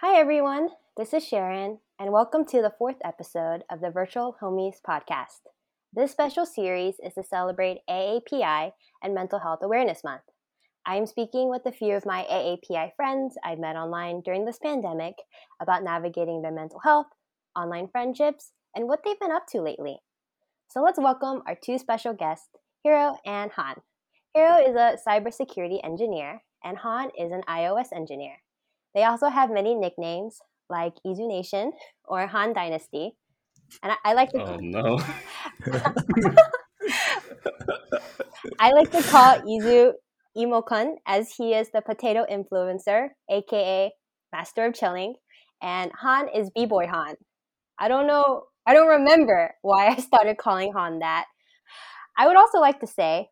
Hi, everyone. This is Sharon, and welcome to the fourth episode of the Virtual Homies podcast. This special series is to celebrate AAPI and Mental Health Awareness Month. I am speaking with a few of my AAPI friends I've met online during this pandemic about navigating their mental health, online friendships, and what they've been up to lately. So let's welcome our two special guests, Hiro and Han. Hiro is a cybersecurity engineer, and Han is an iOS engineer. They also have many nicknames like Izu Nation or Han Dynasty. And I, I like to Oh no. I like to call Izu Imokun as he is the potato influencer, aka Master of Chilling, and Han is B-boy Han. I don't know, I don't remember why I started calling Han that. I would also like to say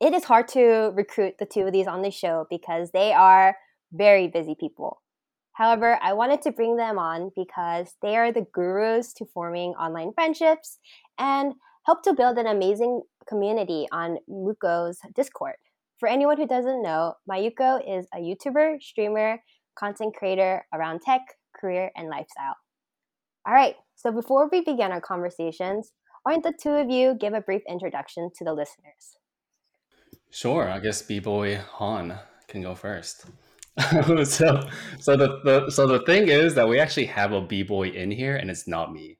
it is hard to recruit the two of these on the show because they are very busy people. However, I wanted to bring them on because they are the gurus to forming online friendships and help to build an amazing community on Mayuko's Discord. For anyone who doesn't know, Mayuko is a YouTuber, streamer, content creator around tech, career, and lifestyle. All right, so before we begin our conversations, why don't the two of you give a brief introduction to the listeners? Sure, I guess B-boy Han can go first. so so the, the so the thing is that we actually have a B-boy in here and it's not me.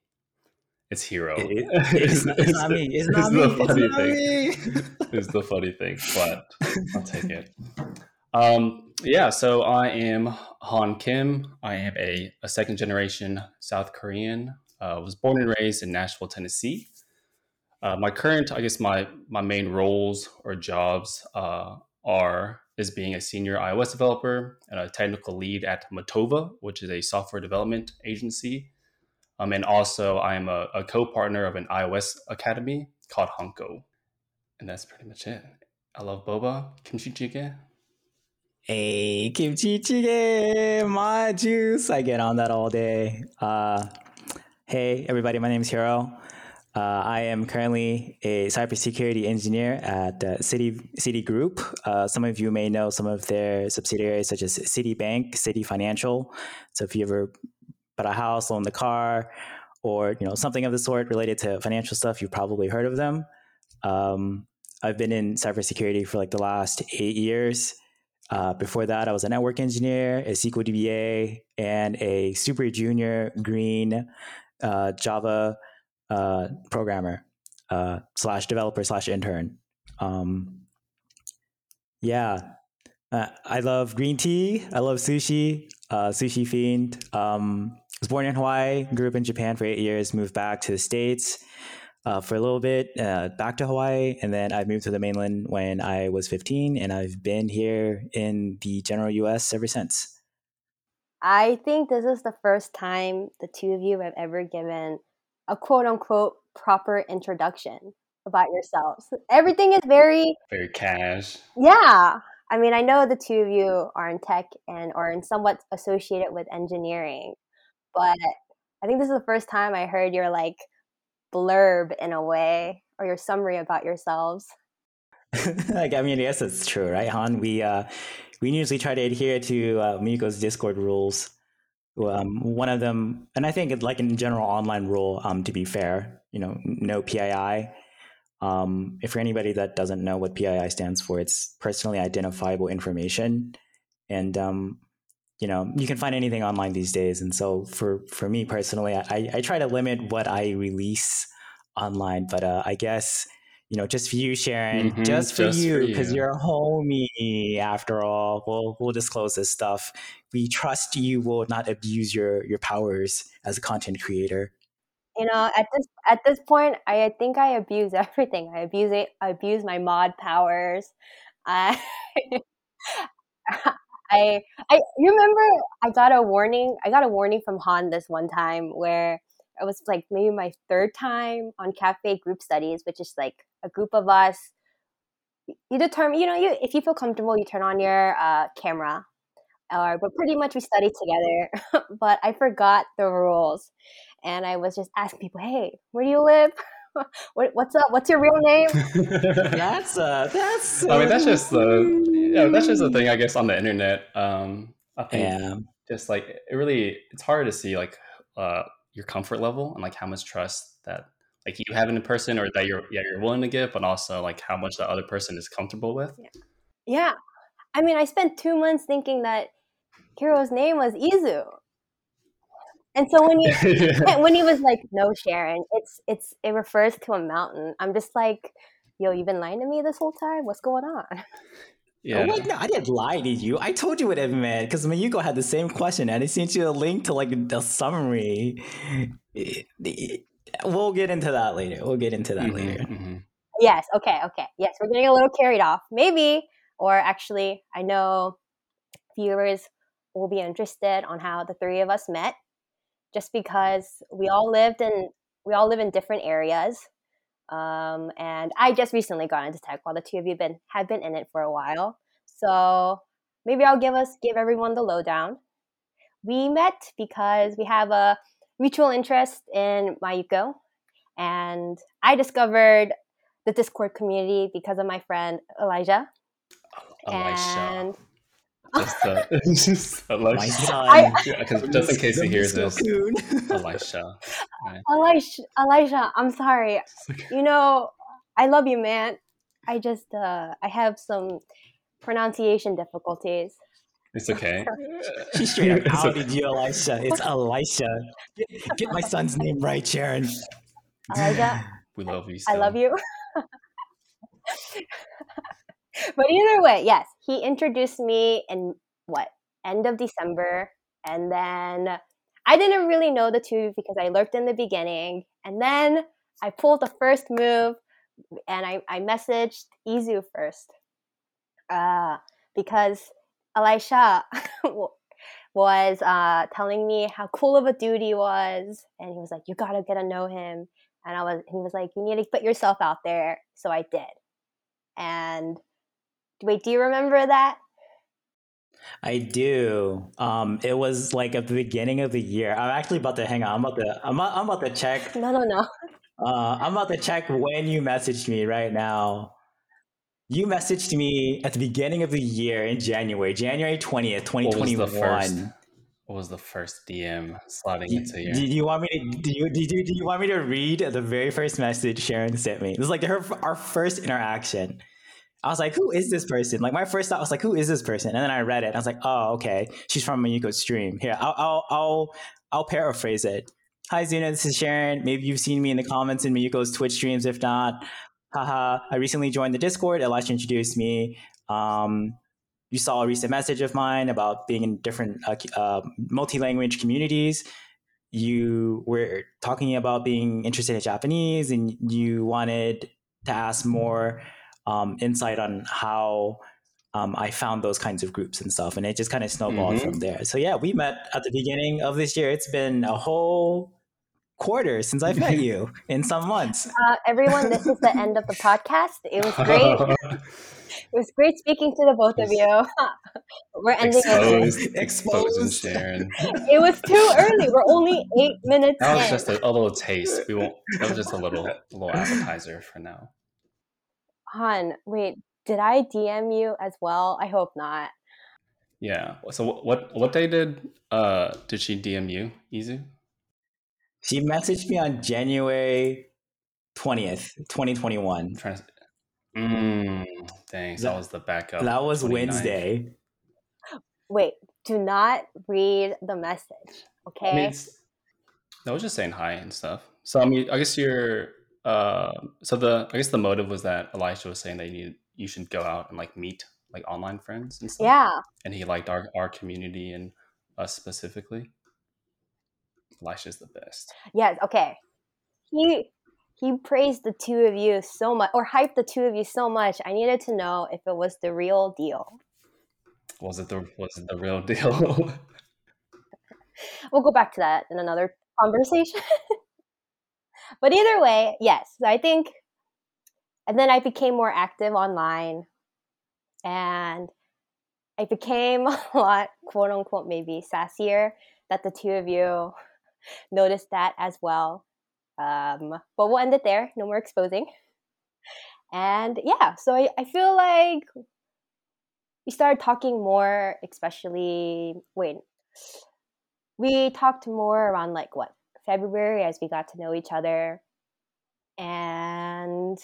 It's Hiro. It- it- it's, not, it's not me. It's not me. the It's funny not thing. It's the funny thing, but I'll take it. Um, yeah, so I am Han Kim. I am a, a second generation South Korean. Uh, was born and raised in Nashville, Tennessee. Uh, my current, I guess, my my main roles or jobs uh, are is being a senior iOS developer and a technical lead at Matova, which is a software development agency. Um, and also, I am a, a co-partner of an iOS academy called Hanko. And that's pretty much it. I love boba, kimchi jjigae. Hey, kimchi jjigae, my juice. I get on that all day. Uh, hey, everybody. My name is Hiro. Uh, I am currently a cybersecurity engineer at uh, Citigroup. Uh, some of you may know some of their subsidiaries, such as Citibank, CitiFinancial. So if you ever bought a house, owned a car, or you know something of the sort related to financial stuff, you've probably heard of them. Um, I've been in cybersecurity for like the last eight years. Uh, before that, I was a network engineer, a SQL DBA, and a super junior green uh, Java uh, programmer uh, slash developer slash intern. Um, yeah, uh, I love green tea. I love sushi. Uh, sushi fiend. Um, was born in Hawaii, grew up in Japan for eight years, moved back to the states uh, for a little bit, uh, back to Hawaii, and then I moved to the mainland when I was 15, and I've been here in the general U.S. ever since. I think this is the first time the two of you have ever given a quote unquote proper introduction about yourselves. Everything is very, Very cash. yeah. I mean, I know the two of you are in tech and or in somewhat associated with engineering, but I think this is the first time I heard your like blurb in a way or your summary about yourselves. like, I mean, yes, it's true, right, Han? We uh, we usually try to adhere to uh, Mayuko's Discord rules. Um, one of them, and I think like in general online rule, um, to be fair, you know, no PII. Um, if for anybody that doesn't know what PII stands for, it's personally identifiable information, and um, you know, you can find anything online these days. And so, for for me personally, I, I try to limit what I release online, but uh, I guess you know, just for you, Sharon, Mhm, just for just you, because you. you're a homie. After all, we'll we'll disclose this stuff. We trust you will not abuse your your powers as a content creator. You know, at this at this point, I think I abuse everything. I abuse it. I abuse my mod powers. I, I, I. You remember? I got a warning. I got a warning from Han this one time where it was like maybe my third time on Cafe Group Studies, which is like a group of us. You determine, you know, you if you feel comfortable, you turn on your uh, camera, or but pretty much we studied together. but I forgot the rules, and I was just asking people, "Hey, where do you live? what, what's up? What's your real name?" That's uh, that's. I mean, that's just the yeah, that's just the thing, I guess, on the internet. Um, I think Yeah. just like it really it's hard to see like uh your comfort level and like how much trust that like you have in a person or that you're yeah you're willing to give but also like how much the other person is comfortable with? Yeah, yeah. i mean i spent two months thinking that hiro's name was izu. And so when he when he was like no sharon it's it's it refers to a mountain. I'm just like yo you've been lying to me this whole time? What's going on yeah. Oh, wait, no, I didn't lie to you. I told you what it meant because Mayuko had the same question and I sent you a link to like the summary. We'll get into that later. We'll get into that mm-hmm, later. Mm-hmm. Yes. Okay. Okay. Yes, we're getting a little carried off. Maybe, or actually, I know viewers will be interested on how the three of us met, just because we all lived in we all live in different areas. Um, and I just recently got into tech while the two of you been have been in it for a while. So maybe I'll give us give everyone the lowdown. We met because we have a mutual interest in Mayuko, and I discovered the Discord community because of my friend Elijah. Elijah. And just, uh, just Elisha. Because just in case he hears this, Elisha. Right. Elisha, Elijah, I'm sorry. You know, I love you, man. I just, uh, I have some pronunciation difficulties. It's okay. She straight up outed you, Elisha. It's Elisha. Get, get, my son's name right, Sharon. Elijah. We love you. Still. I love you. but either way, yes, he introduced me in what end of December, and then I didn't really know the two because I lurked in the beginning, and then I pulled the first move, and I I messaged Izu first, uh, because Elisha was uh, telling me how cool of a dude he was, and he was like, "You gotta get to know him." And I was, he was like, "You need to put yourself out there." So I did, and Wait, do you remember that? I do. Um, it was like at the beginning of the year. I'm actually about to hang on. I'm about to. I'm, I'm about to check. No, no, no. Uh, I'm about to check when you messaged me right now. You messaged me at the beginning of the year in January, January twentieth, twenty twenty one. What was the first DM sliding into your? Do you want me to? Do you, do you do you want me to read the very first message Sharon sent me? This is like her our first interaction. I was like, who is this person? Like my first thought was like, who is this person? And then I read it. I was like, oh, okay. She's from Mayuko's stream. Here, I'll, I'll, I'll, I'll paraphrase it. Hi, Zuna. This is Sharon. Maybe you've seen me in the comments in Mayuko's Twitch streams. If not, haha. I recently joined the Discord. Elisha introduced me. Um, you saw a recent message of mine about being in different uh, uh, multi-language communities. You were talking about being interested in Japanese, and you wanted to ask more um, insight on how um, I found those kinds of groups and stuff. And it just kind of snowballed mm-hmm. from there. So yeah, we met at the beginning of this year. It's been a whole quarter since I've met you in some months. Uh, everyone, this is the end of the podcast. It was great. it was great speaking to the both of you. We're ending exposed, it. Exposing Sharon. It was too early. We're only eight minutes. That was in. just a, a, little taste. We won't. That was just a little, a little appetizer for now. Han, wait, did I DM you as well? I hope not. Yeah. So what what day did uh did she DM you, Izu? She messaged me on January twentieth, twenty twenty one. Mm, thanks. That, that was the backup. That was 29th. Wednesday. Wait, do not read the message. Okay. I mean, I was just saying hi and stuff. So I mean, I guess you're uh, so the I guess the motive was that Elisha was saying that you need, you should go out and like meet like online friends and stuff. Yeah. And he liked our our community and us specifically. Elisha's the best. Yes. Okay. He he praised the two of you so much, or hyped the two of you so much. I needed to know if it was the real deal. Was it the was it the real deal? we'll go back to that in another conversation. but either way, yes, I think. And then I became more active online, and I became a lot, quote unquote, maybe sassier. That the two of you noticed that as well. Um, but we'll end it there. No more exposing. And yeah, so I, I feel like we started talking more, especially wait, we talked more around like what February as we got to know each other. And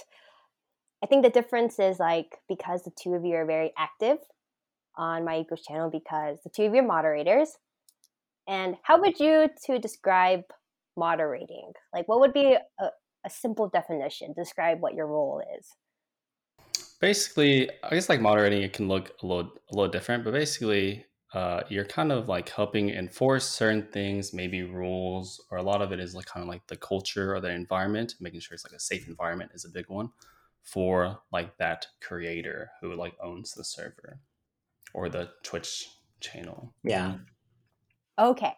I think the difference is like because the two of you are very active on Mayuko's channel because the two of you are moderators. And how would you to describe moderating? Like what would be a, a simple definition? Describe what your role is. Basically, I guess like moderating it can look a little a little different, but basically uh, you're kind of like helping enforce certain things, maybe rules, or a lot of it is like kind of like the culture or the environment, making sure it's like a safe environment is a big one for like that creator who like owns the server or the Twitch channel. Yeah. Okay.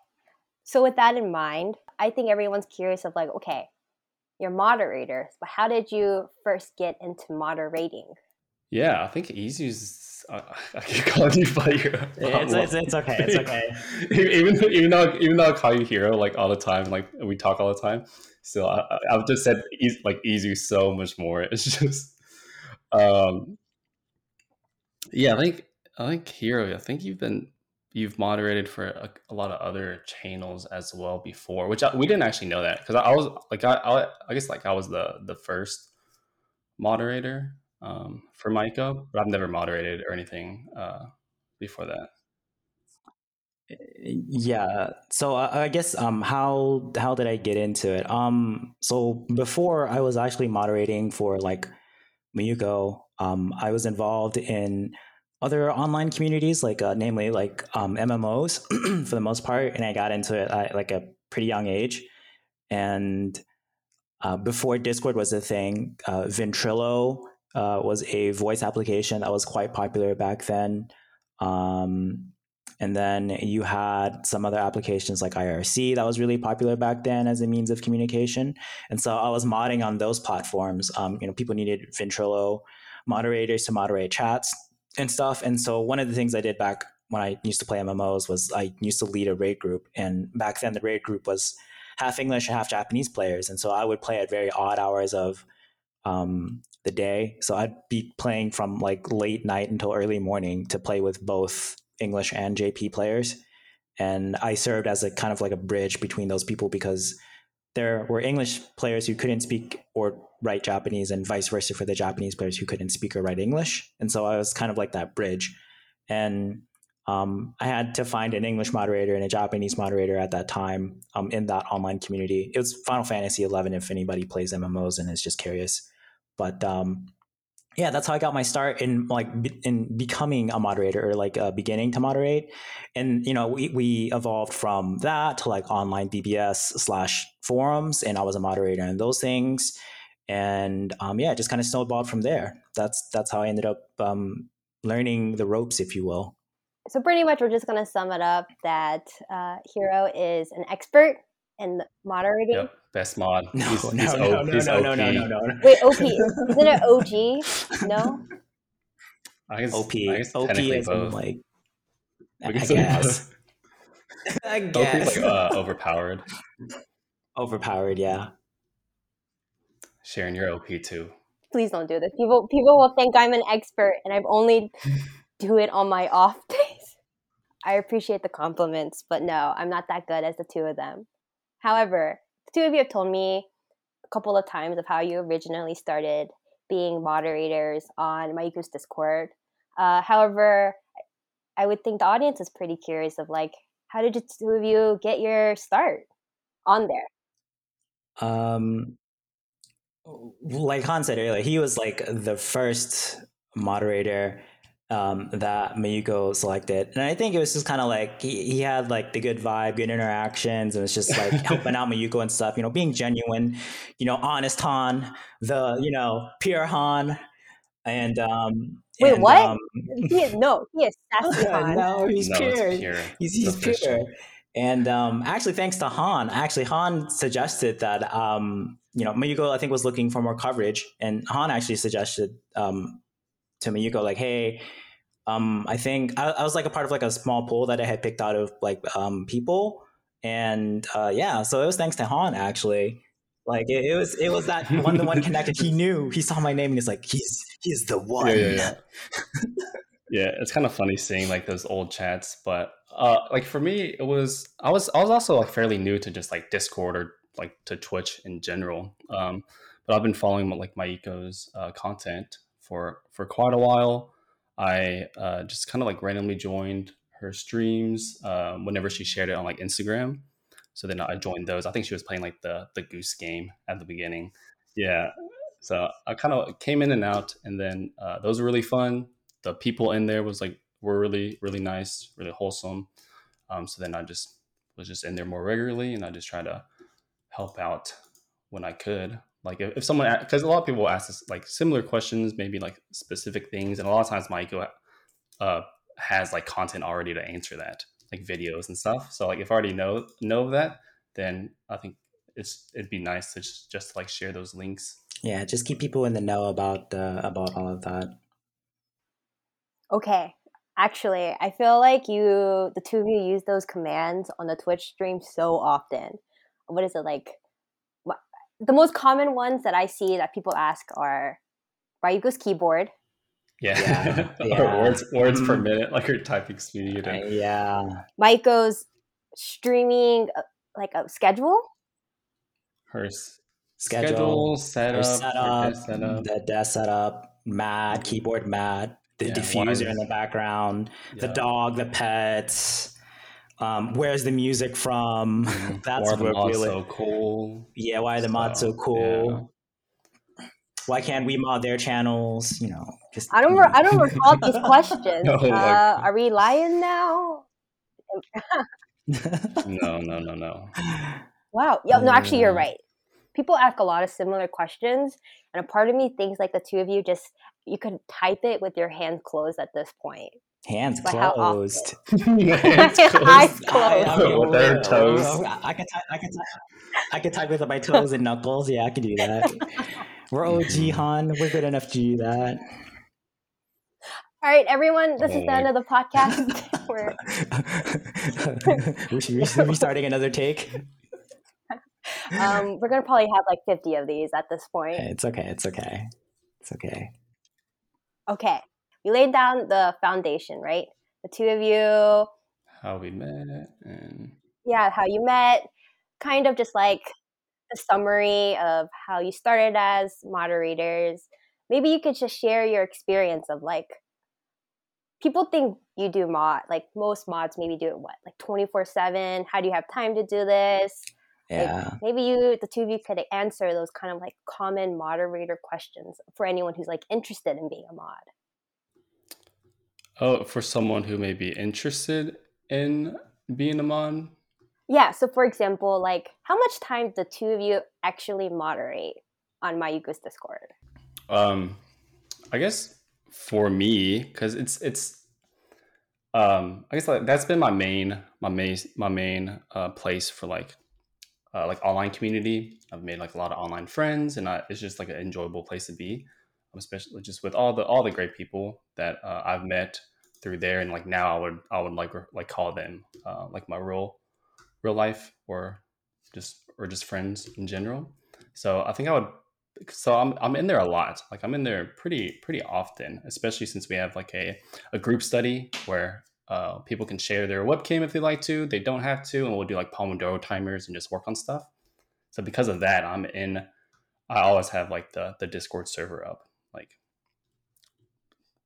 So with that in mind, I think everyone's curious of like, okay, you're moderators, but how did you first get into moderating? Yeah, I think Easy's I, I keep calling you by your. It's, it's, it's okay. It's okay. even even though even though I call you Hiro like all the time, like we talk all the time. Still, I, I've just said like easy so much more. It's just, um, yeah. I think I think Hiro. I think you've been you've moderated for a, a lot of other channels as well before, which I, we didn't actually know that because I, I, was like I, I I guess like I was the the first moderator um, for Mayuko, but I've never moderated or anything uh, before that. Yeah. So I guess um, how how did I get into it? Um, so before I was actually moderating for like Mayuko. Um, I was involved in other online communities, like uh, namely like um, MMOs for the most part, and I got into it at like a pretty young age. And uh, before Discord was a thing, uh, Ventrilo uh, was a voice application that was quite popular back then. Um, and then you had some other applications like IRC that was really popular back then as a means of communication. And so I was modding on those platforms. Um, you know, people needed Ventrilo moderators to moderate chats and stuff. And so one of the things I did back when I used to play MMOs was I used to lead a raid group. And back then the raid group was half English and half Japanese players. And so I would play at very odd hours of um, the day. So I'd be playing from like late night until early morning to play with both English and JP players. And I served as a kind of like a bridge between those people because there were English players who couldn't speak or write Japanese, and vice versa for the Japanese players who couldn't speak or write English. And so I was kind of like that bridge. And um, I had to find an English moderator and a Japanese moderator at that time um, in that online community. It was Final Fantasy XI. If anybody plays MMOs and is just curious, but um, yeah, that's how I got my start in like in becoming a moderator or like uh, beginning to moderate. And you know, we we evolved from that to like online BBS slash forums, and I was a moderator in those things. And um, yeah, just kind of snowballed from there. That's that's how I ended up um, learning the ropes, if you will. So pretty much, we're just gonna sum it up that uh, Hiro is an expert in moderating. Yep best mod. No, he's, no, he's no, o- no, no, no, no, no, no, Wait, OP isn't it OG? No. I guess, OP. I guess OP is like. I guess. I guess. Like, uh, overpowered. Overpowered, yeah. Sharing your OP too. Please don't do this. People, people will think I'm an expert, and I've only do it on my off days. I appreciate the compliments, but no, I'm not that good as the two of them. However, two of you have told me a couple of times of how you originally started being moderators on Mayuko's Discord. Uh, however, I would think the audience is pretty curious of like, how did the two of you get your start on there? Um, like Han said earlier, he was like the first moderator um, that Mayuko selected. And I think it was just kind of like he, he had like the good vibe, good interactions, and it's just like helping out Mayuko and stuff, you know, being genuine, you know, honest Han, the, you know, pure Han. And um Wait, and, what? Um, he is no, he is sassy Han. no, he's No, pure. it's pure. He's he's pure. And um, actually, thanks to Han, actually Han suggested that um, you know Mayuko I think was looking for more coverage, and Han actually suggested um, to Mayuko like, hey, um, I think I, I was like a part of like a small pool that I had picked out of like um, people, and uh, yeah, so it was thanks to Han actually. Like it, it was it was that one to one connected. He knew he saw my name and he's like he's he's the one. Yeah, yeah, yeah. yeah, it's kind of funny seeing like those old chats, but uh, like for me, it was I was I was also like fairly new to just like Discord or like to Twitch in general. Um, but I've been following like Mayuko's uh, content for for quite a while. I uh, just kind of like randomly joined her streams uh, whenever she shared it on like Instagram. So then I joined those. I think she was playing like the the goose game at the beginning. Yeah. So I kind of came in and out, and then uh, those were really fun. The people in there was like were really really nice, really wholesome. Um, so then I just was just in there more regularly, and I just tried to help out when I could. Like if, if someone, because a lot of people ask us like similar questions, maybe like specific things, and a lot of times Mayuko uh, has like content already to answer that, like videos and stuff. So like if I already know know that, then I think it's it'd be nice to just, just like share those links. Yeah, just keep people in the know about uh, about all of that. Okay, actually, I feel like you, the two of you, use those commands on the Twitch stream so often. What is it like? What, the most common ones that I see that people ask are Mayuko's keyboard. Yeah, Yeah, or yeah. words words per Mhm. minute, like her typing speed. Uh, yeah, Mayuko's streaming uh, like a schedule. her s- schedule, schedule, setup, her her setup, desk setup. the desk setup, mat, keyboard mat, the Yeah, diffuser in the background, the dog, the pets. Um, where's the music from? That's Why are the what mods really. so cool. yeah, why are the mods so So, cool? Why can't we mod their channels? You know, just I don't. Re- I don't recall these questions. My uh, God. are we lying now? No, no, no, no. Wow. Yeah. No, actually, you're Mm. right. People ask a lot of similar questions, and a part of me thinks like the two of you just you could type it with your hands closed at this point. Hands But how often? closed. Hands Eyes closed. closed. I, I mean, With their toes. well, I can type. I can type. I can type with my toes and knuckles. Yeah, I can do that. We're OG Han. We're good enough to do that. All right, everyone. This is the end of the podcast. We're we should we should be starting another take. um, we're gonna probably have like 50 of these at this point. It's okay. It's okay. It's okay. Okay, we laid down the foundation, right? The two of you, How we met and yeah, how you met, kind of just like a summary of how you started as moderators. Maybe you could just share your experience of like people think you do mod like most mods maybe do it what like 24 7 how do you have time to do this Yeah. maybe you the two of you could answer those kind of like common moderator questions for anyone who's like interested in being a mod oh, for someone who may be interested in being a mod, yeah so for example like how much time do the two of you actually moderate on mayuko's discord? Um, I guess for me, because it's it's, um, I guess like that's been my main my main my main uh, place for like uh, like online community. I've made like a lot of online friends, and I, it's just like an enjoyable place to be, especially just with all the all the great people that uh, I've met through there. And like now, I would I would like like call them uh, like my real real life or just or just friends in general. So I think I would. So I'm I'm in there a lot. Like I'm in there pretty pretty often, especially since we have like a a group study where uh, people can share their webcam if they like to. They don't have to, and we'll do like Pomodoro timers and just work on stuff. So because of that, I'm in. I always have like the the Discord server up, like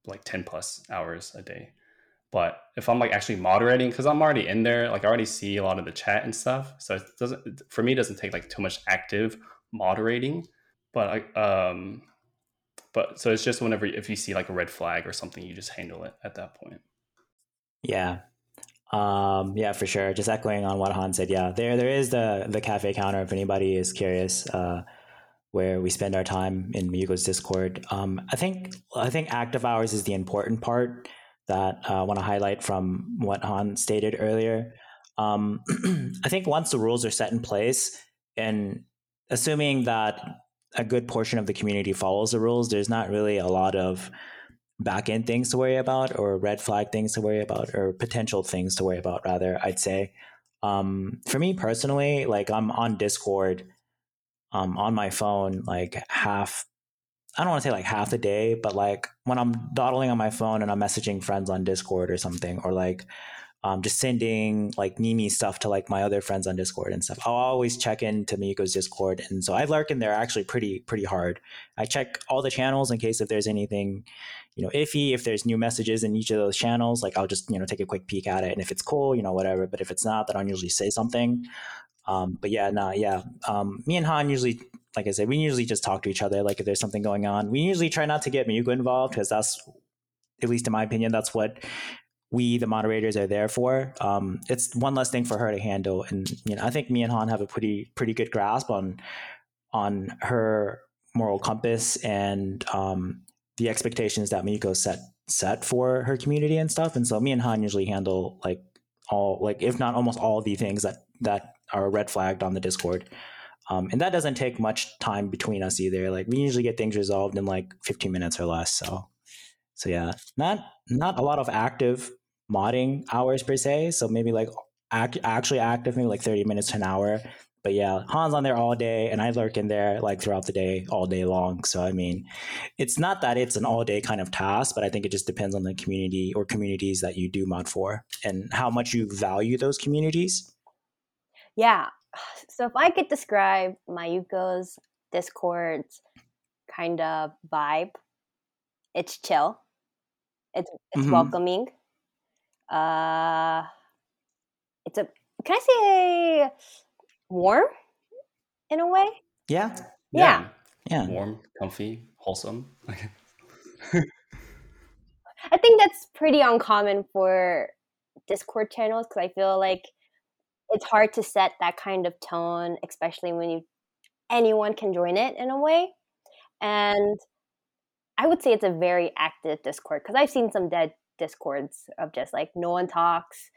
like ten plus hours a day. But if I'm like actually moderating, because I'm already in there, like I already see a lot of the chat and stuff. So it doesn't for me it doesn't take like too much active moderating. But I um but so it's just whenever if you see like a red flag or something, you just handle it at that point. Yeah. Um, yeah, for sure. Just echoing on what Han said. Yeah, there there is the the cafe counter if anybody is curious, uh, where we spend our time in Mayuko's Discord. Um, I think I think active hours is the important part that uh, I want to highlight from what Han stated earlier. Um, I think once the rules are set in place, and assuming that a good portion of the community follows the rules, there's not really a lot of back end things to worry about or red flag things to worry about or potential things to worry about rather i'd say um, for me personally like i'm on discord um, on my phone like half i don't want to say like half the day but like when i'm dawdling on my phone and i'm messaging friends on discord or something or like um, just sending like Mimi stuff to like my other friends on Discord and stuff. I'll always check into Mayuko's Discord, and so I lurk in there actually pretty pretty hard. I check all the channels in case if there's anything, you know, iffy. If there's new messages in each of those channels, like I'll just you know take a quick peek at it, and if it's cool, you know, whatever. But if it's not, then I'll usually say something. Um, but yeah, nah, yeah. Um, me and Han usually, like I said, we usually just talk to each other. Like if there's something going on, we usually try not to get Mayuko involved because that's, at least in my opinion, that's what we the moderators are there for. Um, it's one less thing for her to handle, and you know I think me and Han have a pretty pretty good grasp on on her moral compass and um, the expectations that Mayuko set set for her community and stuff. And so me and Han usually handle like all like if not almost all the things that that are red flagged on the Discord. Um, and that doesn't take much time between us either. Like we usually get things resolved in like 15 minutes or less. So so yeah, not not a lot of active modding hours per se. So maybe like act, actually active, maybe like 30 minutes to an hour. But yeah, Han's on there all day, and I lurk in there like throughout the day, all day long. So I mean, it's not that it's an all day kind of task, but I think it just depends on the community or communities that you do mod for and how much you value those communities. Yeah. So if I could describe Mayuko's Discord's kind of vibe, it's chill. It's it's mm-hmm. welcoming uh it's a can I say warm in a way? Yeah. Yeah. Yeah. Warm, comfy, wholesome. I think that's pretty uncommon for Discord channels because I feel like it's hard to set that kind of tone, especially when you anyone can join it in a way. And I would say it's a very active Discord because I've seen some dead discords of just like no one talks.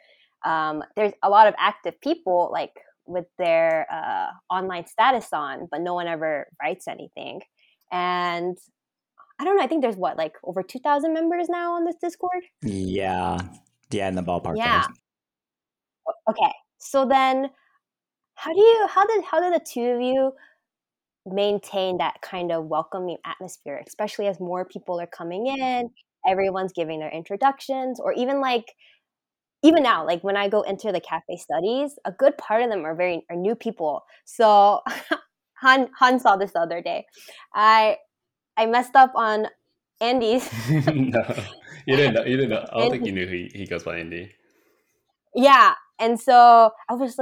Um, there's a lot of active people like with their uh, online status on, but no one ever writes anything. And I don't know. I think there's what like over two thousand members now on this Discord. Yeah, yeah, in the ballpark. Yeah. Okay, so then, how do you how did how did the two of you maintain that kind of welcoming atmosphere, especially as more people are coming in everyone's giving their introductions or even like even now like when i go into the cafe studies a good part of them are very are new people. So han han saw this the other day. I i messed up on andy's no you didn't know you didn't know. I don't think you knew he, he goes by andy. Yeah and so i was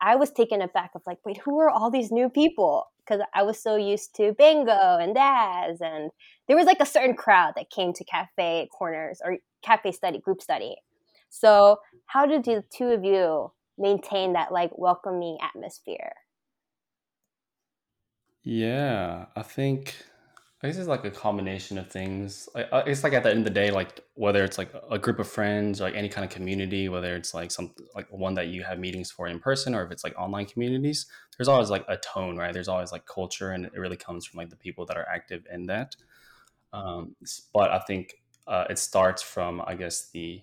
i was taken aback of like wait who are all these new people because I was so used to Bingo and Daz, and there was like a certain crowd that came to cafe corners or cafe study, group study. So, how did the two of you maintain that like welcoming atmosphere? Yeah, I think I guess it's like a combination of things. It's like at the end of the day, like whether it's like a group of friends, or like any kind of community, whether it's like some like one that you have meetings for in person, or if it's like online communities, there's always like a tone, right? There's always like culture, and it really comes from like the people that are active in that. Um, but I think uh, it starts from I guess the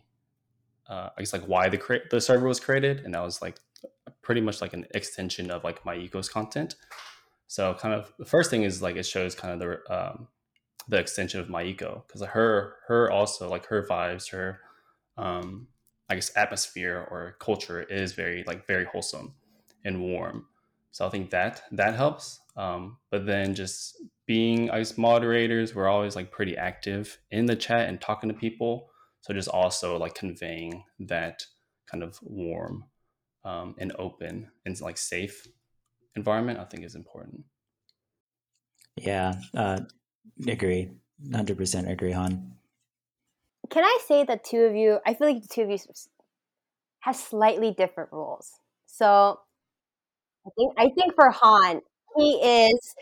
uh, I guess like why the cre- the server was created, and that was like pretty much like an extension of like Mayuko's content. So kind of the first thing is like it shows kind of the um, the extension of Mayuko because her her also like her vibes her um, I guess atmosphere or culture is very like very wholesome and warm. So I think that that helps. Um, but then just being ice moderators, we're always like pretty active in the chat and talking to people. So just also like conveying that kind of warm um, and open and like safe environment, I think is important. Yeah, uh, agree. 100% agree, Han. Can I say that two of you, I feel like the two of you have slightly different roles. So I think, I think for Han, he is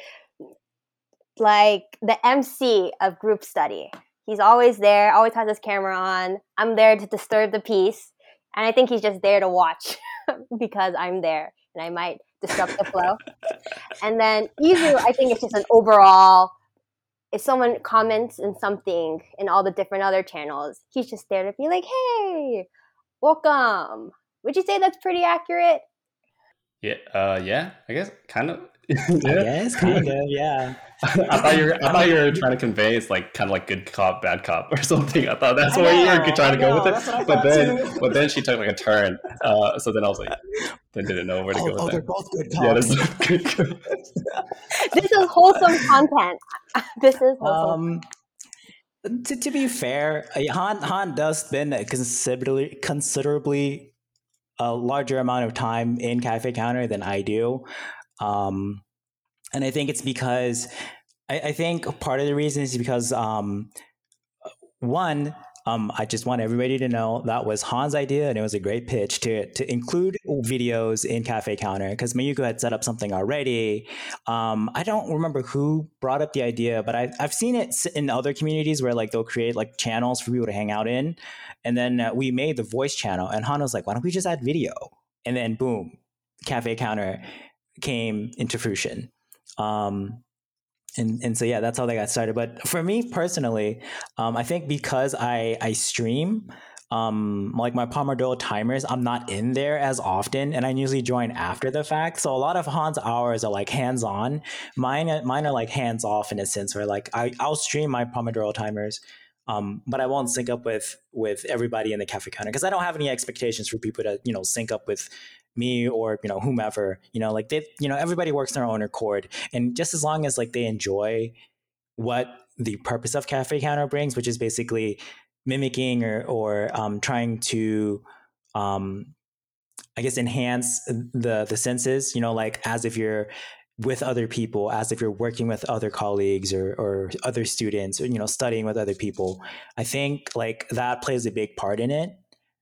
like the MC of group study. He's always there, always has his camera on. I'm there to disturb the peace. And I think he's just there to watch because I'm there and I might disrupt the flow. and then Izu, I think it's just an overall. If someone comments in something in all the different other channels, he's just there to be like, "Hey, welcome." Would you say that's pretty accurate? Yeah, uh, yeah, I guess kind of. yeah. Yes, kind of, yeah. I thought you were. I thought you were trying to convey it's like kind of like good cop, bad cop, or something. I thought that's where you were trying to go with it. But then, too. but then she took like a turn. Uh, so then I was like, then didn't know where to oh, go. With oh, that. they're both good cops. Yeah, both good cops. this is wholesome content. This is wholesome. Um, to, to be fair, uh, Han Han does spend considerably considerably a larger amount of time in cafe counter than I do. Um, and I think it's because I, I, think part of the reason is because um, one, um, I just want everybody to know that was Han's idea, and it was a great pitch to to include videos in Cafe Counter because Mayuko had set up something already. Um, I don't remember who brought up the idea, but I've I've seen it in other communities where like they'll create like channels for people to hang out in, and then uh, we made the voice channel, and Han was like, "Why don't we just add video?" And then boom, Cafe Counter came into fruition. Um, and and so yeah, that's how they got started. But for me personally, um, I think because I I stream, um, like my Pomodoro timers, I'm not in there as often, and I usually join after the fact. So a lot of Han's hours are like hands on. Mine mine are like hands off in a sense, where like I I'll stream my Pomodoro timers. Um, but I won't sync up with with everybody in the cafe counter because I don't have any expectations for people to you know sync up with me or you know whomever you know like they you know everybody works their own accord. And just as long as like they enjoy what the purpose of cafe counter brings which is basically mimicking or or um, trying to um, i guess enhance the the senses you know like as if you're with other people as if you're working with other colleagues or, or other students or you know studying with other people i think like that plays a big part in it.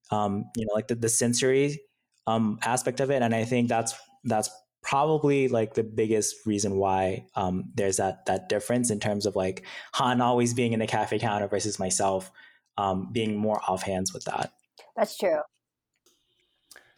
Um, you know like the, the sensory um, aspect of it, and I think that's that's probably like the biggest reason why um, there's that that difference in terms of like Han always being in the cafe counter versus myself um, being more offhands with that. That's true.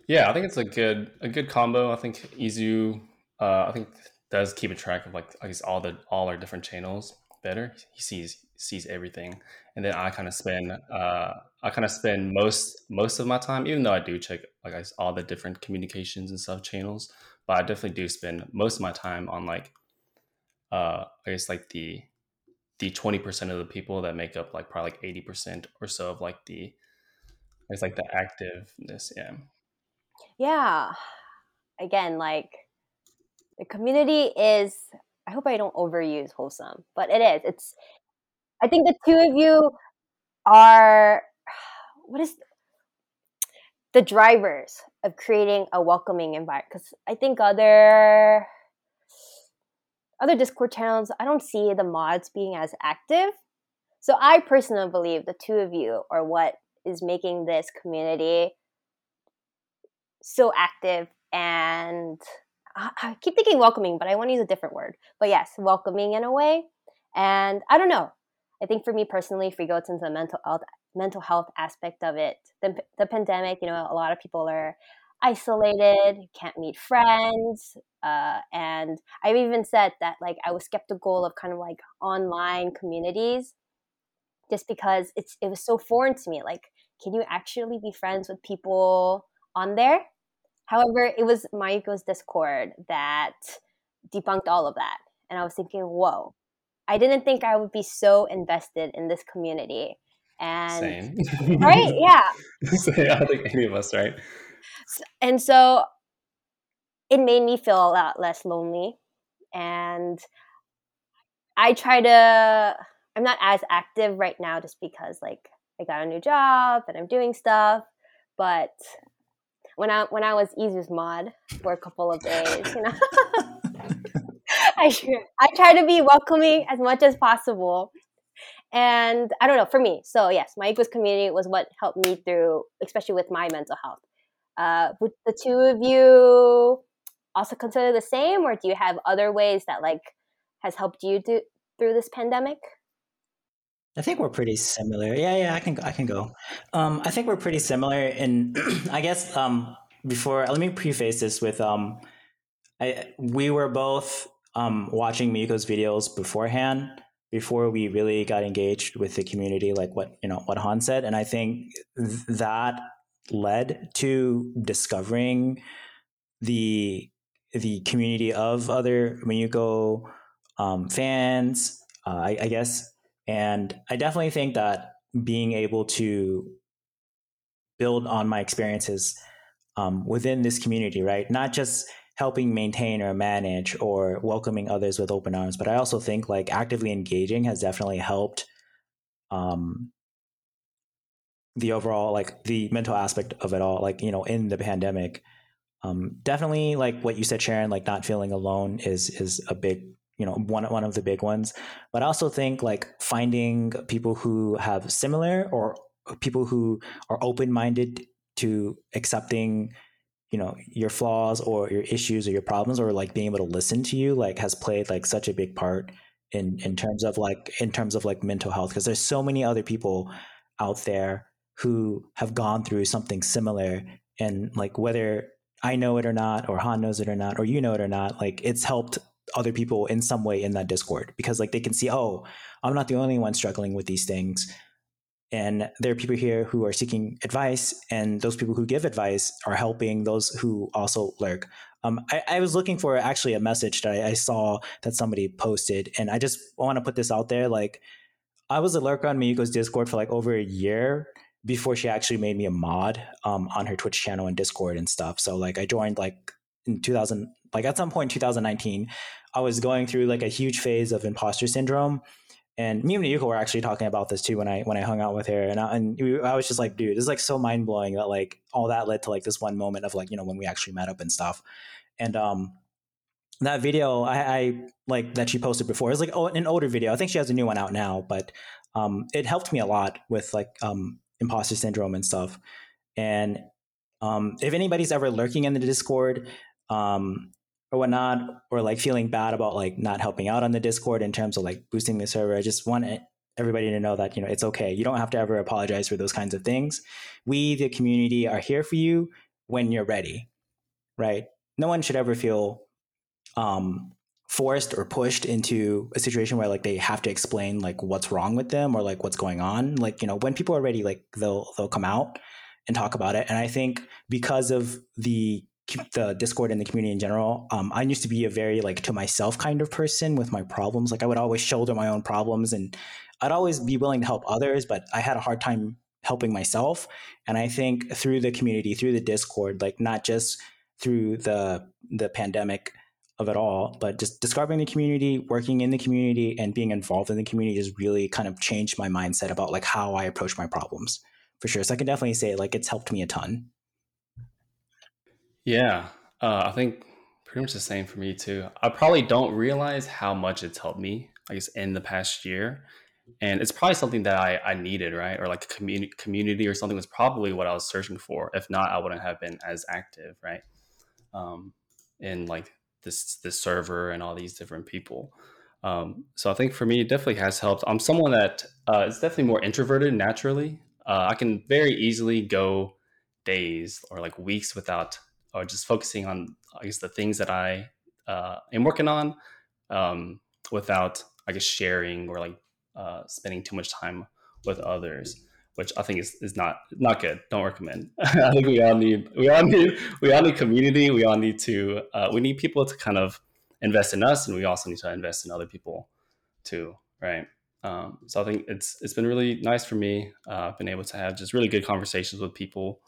Yeah, I think it's a good a good combo. I think Izu, uh, I think does keep a track of like I guess all the all our different channels better. He sees sees everything, and then I kind of spend uh, I kind of spend most most of my time, even though I do check like I, all the different communications and stuff channels, but I definitely do spend most of my time on like uh, I guess like the the twenty percent of the people that make up like probably like eighty percent or so of like the it's like the activeness, yeah. Yeah. Again, like the community is I hope I don't overuse wholesome, but it is. It's I think the two of you are what is the drivers of creating a welcoming environment because i think other other discord channels i don't see the mods being as active. So i personally believe the two of you are what is making this community so active and I, keep thinking welcoming but i want to use a different word. But yes welcoming in a way. And i don't know. I think for me personally, if we go into the mental health mental health aspect of it, the, the pandemic, you know, a lot of people are isolated, can't meet friends, uh, and I've even said that like I was skeptical of kind of like online communities, just because it's it was so foreign to me. Like, can you actually be friends with people on there? However, it was Mayuko's Discord that debunked all of that, and I was thinking, whoa, I didn't think I would be so invested in this community. And Same. right, yeah. Same. I think any of us, right? And so it made me feel a lot less lonely. And I try to I'm not as active right now just because like I got a new job and I'm doing stuff. But when I when I was Izu's mod for a couple of days, you know I I try to be welcoming as much as possible. And I don't know, for me, so yes, Mayuko's community was what helped me through, especially with my mental health. Uh, would the two of you also consider the same, or do you have other ways that like has helped you do, through this pandemic? I think we're pretty similar. Yeah, yeah, I can I can go. Um, I think we're pretty similar, and I guess um, before let me preface this with um, I we were both um, watching Mayuko's videos beforehand before we really got engaged with the community, like what you know what Han said, and I think th- that led to discovering the the community of other Mayuko um, fans, uh, I, I guess. And I definitely think that being able to build on my experiences um, within this community, right? Not just helping maintain or manage or welcoming others with open arms, but I also think like actively engaging has definitely helped um, the overall like the mental aspect of it all. Like you know, in the pandemic, um, definitely like what you said, Sharon, like not feeling alone is is a big you know one one of the big ones. But I also think like finding people who have similar or people who are open minded to accepting you know your flaws or your issues or your problems or like being able to listen to you like has played like such a big part in in terms of like in terms of like mental health. Because there's so many other people out there who have gone through something similar and like whether I know it or not or Han knows it or not or you know it or not like it's helped other people in some way in that discord because like they can see oh I'm not the only one struggling with these things and there are people here who are seeking advice and those people who give advice are helping those who also lurk. Um, I, I, was looking for actually a message that I, I, saw that somebody posted and i just want to put this out there like i was a lurker on Mayuko's discord for like over a year before she actually made me a mod um, on her twitch channel and discord and stuff. So like i joined like in 2000 like at some point in 2019 i was going through like a huge phase of imposter syndrome and me and Yuko were actually talking about this too when I when I hung out with her, and I, and I was just like, dude, is like so mind blowing that like all that led to like this one moment of like you know when we actually met up and stuff, and um that video I, I like that she posted before is like oh, an older video. I think she has a new one out now, but um it helped me a lot with like um imposter syndrome and stuff, and um if anybody's ever lurking in the Discord, um or whatnot, or like feeling bad about like not helping out on the Discord in terms of like boosting the server. I just want everybody to know that you know it's okay. You don't have to ever apologize for those kinds of things. We, the community, are here for you when you're ready, right? No one should ever feel um, forced or pushed into a situation where like they have to explain like what's wrong with them or like what's going on. Like you know when people are ready, like they'll they'll come out and talk about it. And I think because of the the Discord and the community in general, um, I used to be a very like to myself kind of person with my problems. Like I would always shoulder my own problems, and I'd always be willing to help others, but I had a hard time helping myself. And I think through the community, through the Discord, like not just through the the pandemic of it all, but just discovering the community, working in the community, and being involved in the community just really kind of changed my mindset about like how I approach my problems for sure. So I can definitely say like it's helped me a ton. Yeah, uh, I think pretty much the same for me too. I probably don't realize how much it's helped me, I guess, in the past year. And it's probably something that I, I needed, right? Or like community, community or something was probably what I was searching for. If not, I wouldn't have been as active, right? Um, in like this this server and all these different people. Um, so I think for me, it definitely has helped. I'm someone that uh, is definitely more introverted naturally. Uh, I can very easily go days or like weeks without or just focusing on I guess the things that I uh, am working on um, without I guess sharing or like uh, spending too much time with others, which I think is, is not not good. Don't recommend. I think we all need we all need we all need community. We all need to uh, we need people to kind of invest in us, and we also need to invest in other people too, right? Um, so I think it's it's been really nice for me. Uh, I've been able to have just really good conversations with people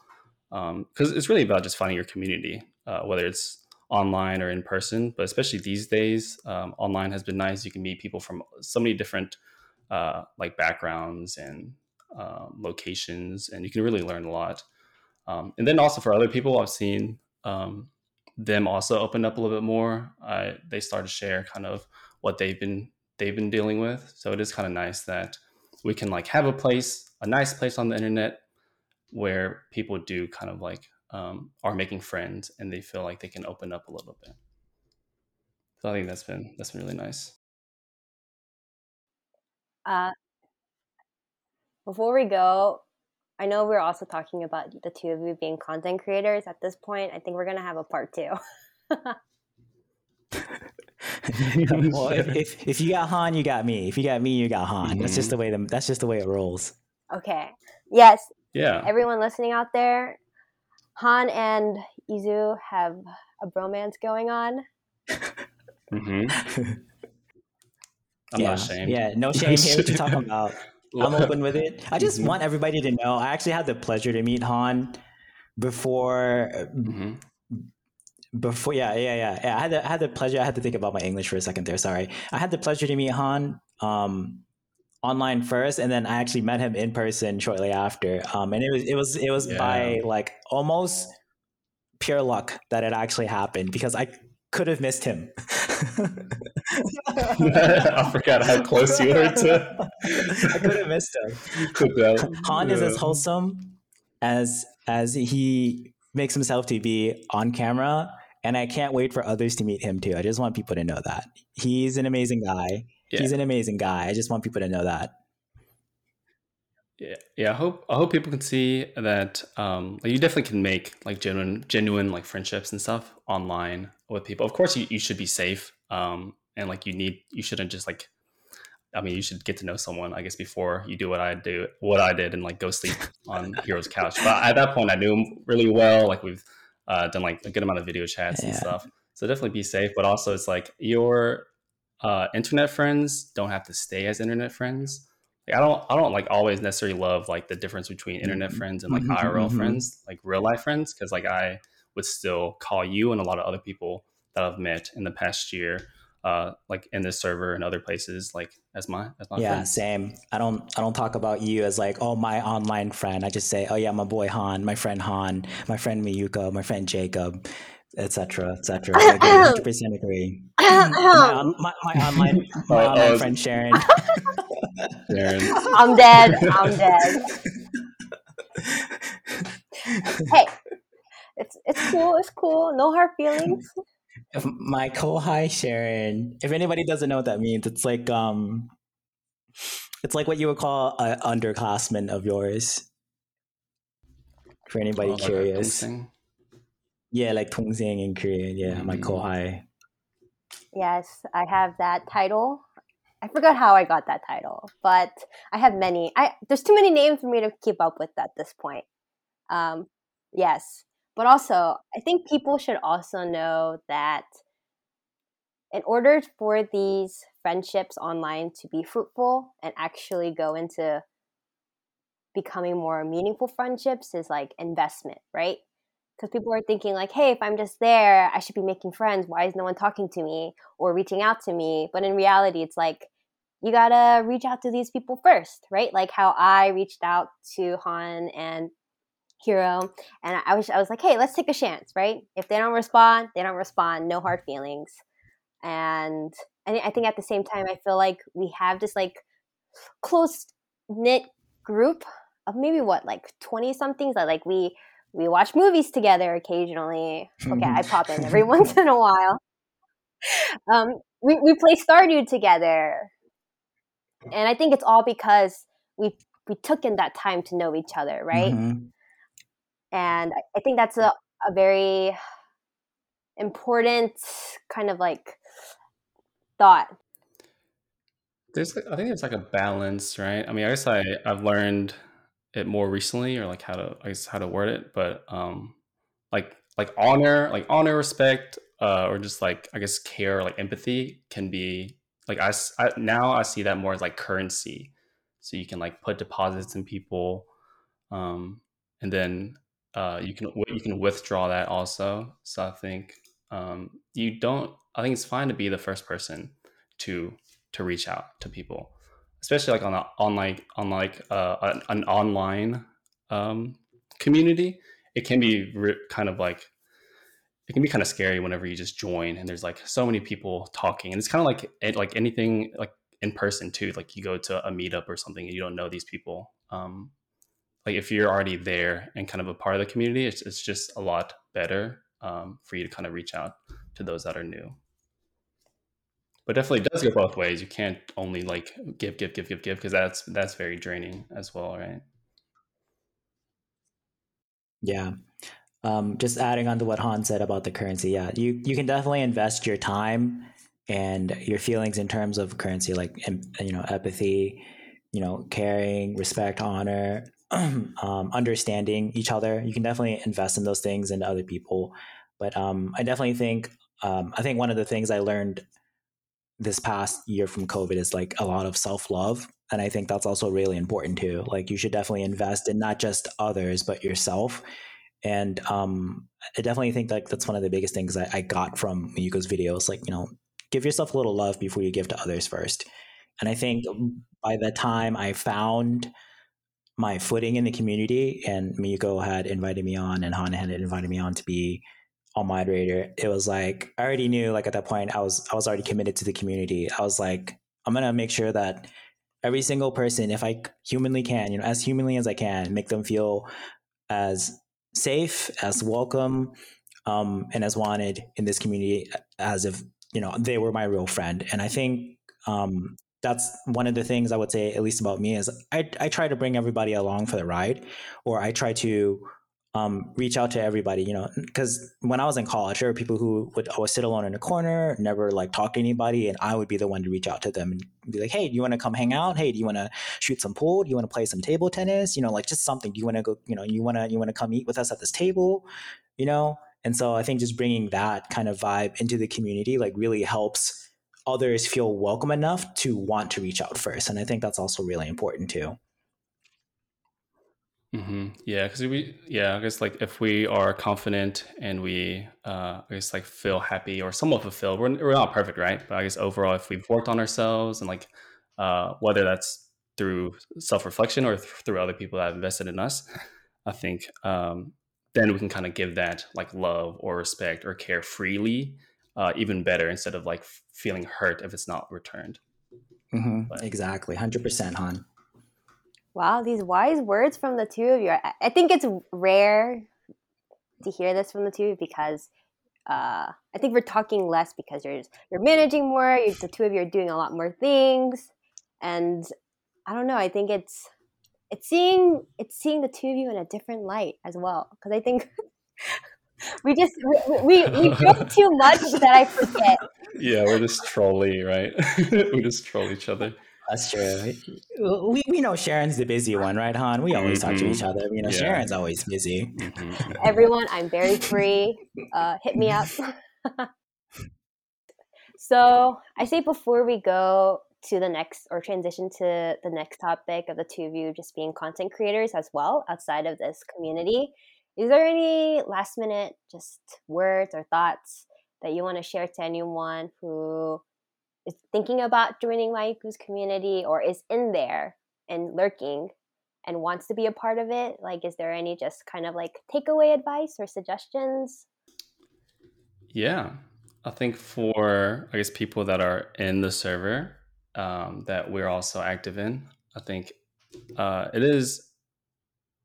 because um, it's really about just finding your community, uh, whether it's online or in person. But especially these days, um, online has been nice. You can meet people from so many different uh, like backgrounds and uh, locations, and you can really learn a lot. Um, and then also for other people, I've seen um, them also open up a little bit more. they start to share kind of what they've been they've been dealing with. So it is kind of nice that we can like have a place, a nice place on the internet where people do kind of like um, are making friends and they feel like they can open up a little bit. So I think that's been that's been really nice. Uh, before we go, I know we're also talking about the two of you being content creators. At this point, I think we're gonna have a part two. well, if, if, if, you got Han, you got me. If you got me, you got Han. Mm-hmm. That's just mm-hmm. the way the, that's just the way it rolls. Okay. Yes, yeah. Everyone listening out there, Han and Izu have a bromance going on. mm-hmm. I'm yeah, not ashamed. yeah, no shame here. What you talking about? I'm open with it. I just Mhm. want everybody to know. I actually had the pleasure to meet Han before Mhm. before yeah yeah yeah, yeah. I had the, I had the pleasure I had to think about my English for a second there sorry I had the pleasure to meet Han um online first and then I actually met him in person shortly after um and it was it was it was Yeah. by like almost pure luck that it actually happened because I could have missed him I forgot how close you were to, I could have missed him. Han is as wholesome as as he makes himself to be on camera, and I can't wait for others to meet him too. I just want people to know that he's an amazing guy. He's an amazing guy. I just want people to know that. Yeah, yeah. I hope I hope people can see that um, like you definitely can make like genuine, genuine like friendships and stuff online with people. Of course, you, you should be safe, um, and like you need you shouldn't just like. I mean, you should get to know someone, I guess, before you do what I do, what I did, and like go sleep on Hiro's couch. But at that point, I knew him really well. Like we've uh, done like a good amount of video chats and stuff. So definitely be safe. But also, it's like your uh, internet friends don't have to stay as internet friends. Like, I don't, I don't like always necessarily love like the difference between internet Mhm. friends and like Mhm, IRL mhm. friends, like real life friends, because like I would still call you and a lot of other people that I've met in the past year, uh, like in this server and other places, like as my as my yeah, friends. same. I don't I don't talk about you as like oh my online friend. I just say oh yeah my boy Han, my friend Han, my friend Mayuko, my friend Jacob, etc. etc. I agree, 100% agree. my, my, my online my online friend Sharon. Sharon. I'm dead. I'm dead. Hey, it's it's cool. It's cool. No hard feelings. If my kohai Sharon. If anybody doesn't know what that means, it's like um, it's like what you would call an underclassman of yours. For anybody Oh, curious, thing. Yeah, like dongsaeng in Korean. Yeah, my Mm. kohai. Yes, I have that title. I forgot how I got that title, but I have many. I there's too many names for me to keep up with at this point. Um, yes, but also I think people should also know that in order for these friendships online to be fruitful and actually go into becoming more meaningful friendships is like investment, right? Because people are thinking like, hey, if I'm just there, I should be making friends. Why is no one talking to me or reaching out to me? But in reality, it's like you gotta reach out to these people first, right? Like how I reached out to Han and Hiro, and I was I was like, hey, let's take a chance, right? If they don't respond, they don't respond. No hard feelings. And I think at the same time, I feel like we have this like close knit group of maybe what like 20 somethings that like we we watch movies together occasionally. Okay i pop in every once in a while. Um we, we play stardew together. And i think it's all because we we took in that time to know each other right? Mhm. and I- i think that's a, a very important kind of like thought. There's, I think it's like a balance, right? I mean, I guess I I've learned it more recently, or like how to, I guess how to word it, but um, like like honor, like honor, respect, uh, or just like I guess care, like empathy can be like I now I see that more as like currency, so you can like put deposits in people, um, and then uh, you can you can withdraw that also. So I think um, you don't. I think it's fine to be the first person to to reach out to people, especially like on a on like on like uh, an, an online um, community. It can be re- kind of like it can be kind of scary whenever you just join and there's like so many people talking, and it's kind of like it, like anything like in person too. Like you go to a meetup or something and you don't know these people. Um, like if you're already there and kind of a part of the community, it's, it's just a lot better um, for you to kind of reach out to those that are new but definitely does go both ways. You can't only like give, give, give, give, give because that's that's very draining as well, right? Yeah. Um, just adding on to what Han said about the currency, yeah, you you can definitely invest your time and your feelings in terms of currency, like you know, empathy, you know, caring, respect, honor, um, understanding each other. You can definitely invest in those things into other people, But um, I definitely think um, I think one of the things I learned this past year from COVID is like a lot of self love. And I think that's also really important too. Like you should definitely invest in not just others, but yourself. And um, I definitely think like that's one of the biggest things I, I got from Mayuko's videos. Like, you know, give yourself a little love before you give to others first. And I think by the time I found my footing in the community and Mayuko had invited me on and Han had invited me on to be a moderator, it was like I already knew like at that point I was I was already committed to the community. I was like, I'm gonna make sure that every single person, if I humanly can, you know, as humanly as I can, make them feel as safe, as welcome, um, and as wanted in this community as if, you know, they were my real friend. And I think um, that's one of the things I would say, at least about me, is I, I try to bring everybody along for the ride, or I try to um, reach out to everybody, you know, because when I was in college, there were people who would always sit alone in a corner, never like talk to anybody, and I would be the one to reach out to them and be like, "Hey, do you want to come hang out? Hey, do you want to shoot some pool? Do you want to play some table tennis? You know, like just something. Do you want to go? You know, you want to you want to come eat with us at this table? You know." And so I think just bringing that kind of vibe into the community like really helps others feel welcome enough to want to reach out first, and I think that's also really important too. Mm-hmm. Yeah, because we, yeah, I guess like if we are confident and we, uh, I guess like feel happy or somewhat fulfilled, we're, we're not perfect, right? But I guess overall, if we've worked on ourselves and like, uh, whether that's through self reflection or th- through other people that have invested in us, I think um, then we can kind of give that like love or respect or care freely, uh, even better instead of like feeling hurt if it's not returned. Mm-hmm. Exactly, hundred percent, Han. Wow, these wise words from the two of you. I, I think it's rare to hear this from the two because uh, I think we're talking less because you're you're managing more. You're, the two of you are doing a lot more things, and I don't know. I think it's it's seeing it's seeing the two of you in a different light as well. Because I think we just we we, we joke too much that I forget. Yeah, we're just trolly, right? we just troll each other. That's true. We, we know Sharon's the busy one, right, Han? We always mm-hmm. talk to each mm-hmm. other. You know, yeah. Sharon's always busy. Mm-hmm. Everyone, I'm very free. Uh, hit me up. so I say before we go to the next or transition to the next topic of the two of you just being content creators as well outside of this community, is there any last minute just words or thoughts that you want to share to anyone who is thinking about joining Mayuko's community or is in there and lurking and wants to be a part of it? Like, is there any just kind of like takeaway advice or suggestions? Yeah, I think for I guess people that are in the server um, that we're also active in, I think uh, it is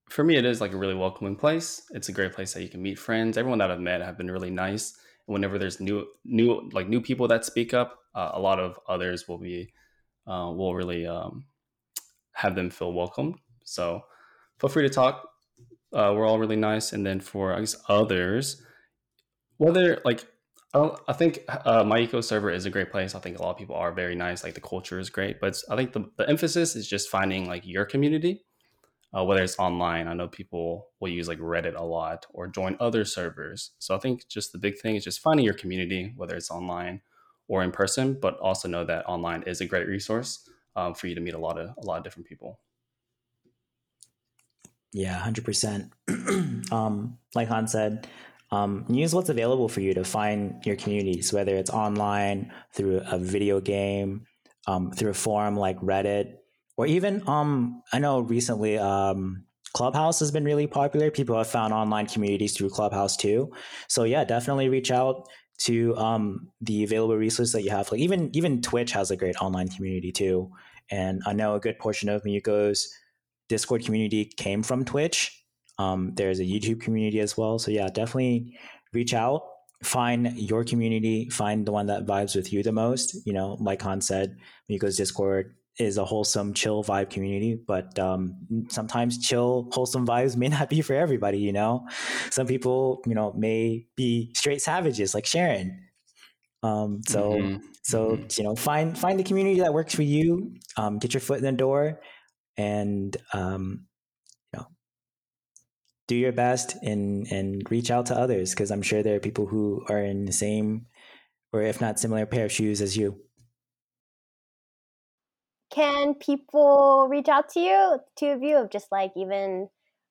for me. It is like a really welcoming place. It's a great place that you can meet friends. Everyone that I've met have been really nice. And whenever there's new new like new people that speak up, uh, a lot of others will be uh, will really um, have them feel welcome. So feel free to talk. Uh, we're all really nice. And then for I guess others, whether like I, I think uh, Mayuko server is a great place. I think a lot of people are very nice. Like the culture is great, but I think the, the emphasis is just finding like your community, uh, whether it's online. I know people will use like Reddit a lot or join other servers. So I think just the big thing is just finding your community, whether it's online or in person, but also know that online is a great resource um, for you to meet a lot of a lot of different people. Yeah, hundred percent. Um, like Han said, um, use what's available for you to find your communities, whether it's online through a video game, um, through a forum like Reddit, or even um, I know recently um, Clubhouse has been really popular. People have found online communities through Clubhouse too. So yeah, definitely reach out to um, the available resources that you have. Like even even Twitch has a great online community too, and I know a good portion of Mayuko's Discord community came from Twitch. Um, there's a YouTube community as well. So yeah, definitely reach out, find your community, find the one that vibes with you the most. You know, like Han said, Mayuko's Discord is a wholesome, chill vibe community, but um, sometimes chill, wholesome vibes may not be for everybody. You know, some people, you know, may be straight savages like Sharon. Um, so, mm-hmm. so mm-hmm. you know, find find the community that works for you. Um, get your foot in the door, and um, you know, do your best and and reach out to others because I'm sure there are people who are in the same or if not similar pair of shoes as you. Can people reach out to you, two of you, of just like even,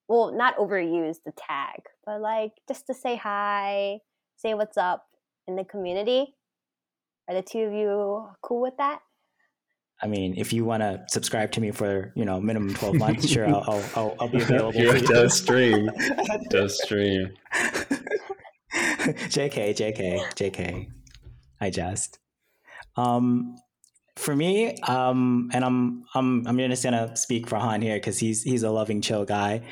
well, not overuse the tag, but like just to say hi, say what's up in the community? Are the two of you cool with that? I mean, if you want to subscribe to me for you know minimum twelve months, sure, I'll I'll, I'll, I'll be available. Here does stream, does stream. Jk, Jk, Jk. I just. Um, for me, um, and I'm I'm I'm just gonna speak for Han here because he's he's a loving, chill guy.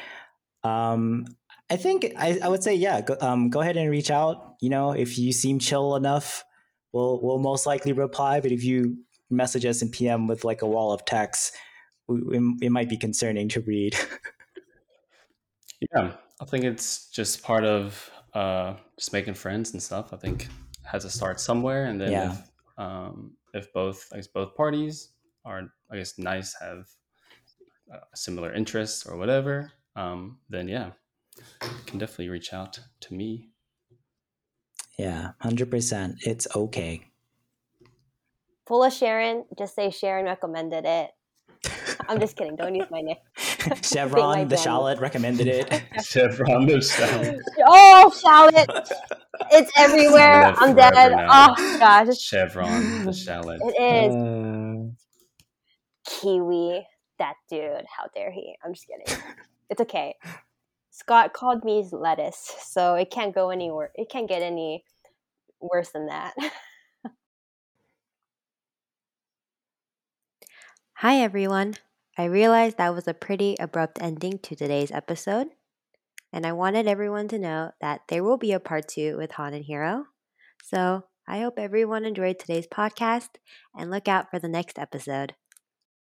Um, I think I, I would say yeah. Go, um, go ahead and reach out. You know, if you seem chill enough, we'll we'll most likely reply. But if you message us in PM with like a wall of text, it, it might be concerning to read. yeah, I think it's just part of uh, just making friends and stuff. I think has to start somewhere, and then yeah. if, um, if both I guess both parties are I guess nice, have uh, similar interests or whatever, um, then yeah, you can definitely reach out to me. Yeah, hundred percent. It's okay. Full of Sharon, just say Sharon recommended it. I'm just kidding. Don't use my name. Chevron the shallot recommended it. Chevron the shallot. Oh, shallot! It's everywhere. I'm dead. Now. Oh gosh. Chevron the shallot. It is. Uh... Kiwi. That dude. How dare he? I'm just kidding. It's okay. Scott called me lettuce, so it can't go anywhere. It can't get any worse than that. Hi everyone. I realized that was a pretty abrupt ending to today's episode, and I wanted everyone to know that there will be a part two with Han and Hiro. So I hope everyone enjoyed today's podcast and look out for the next episode.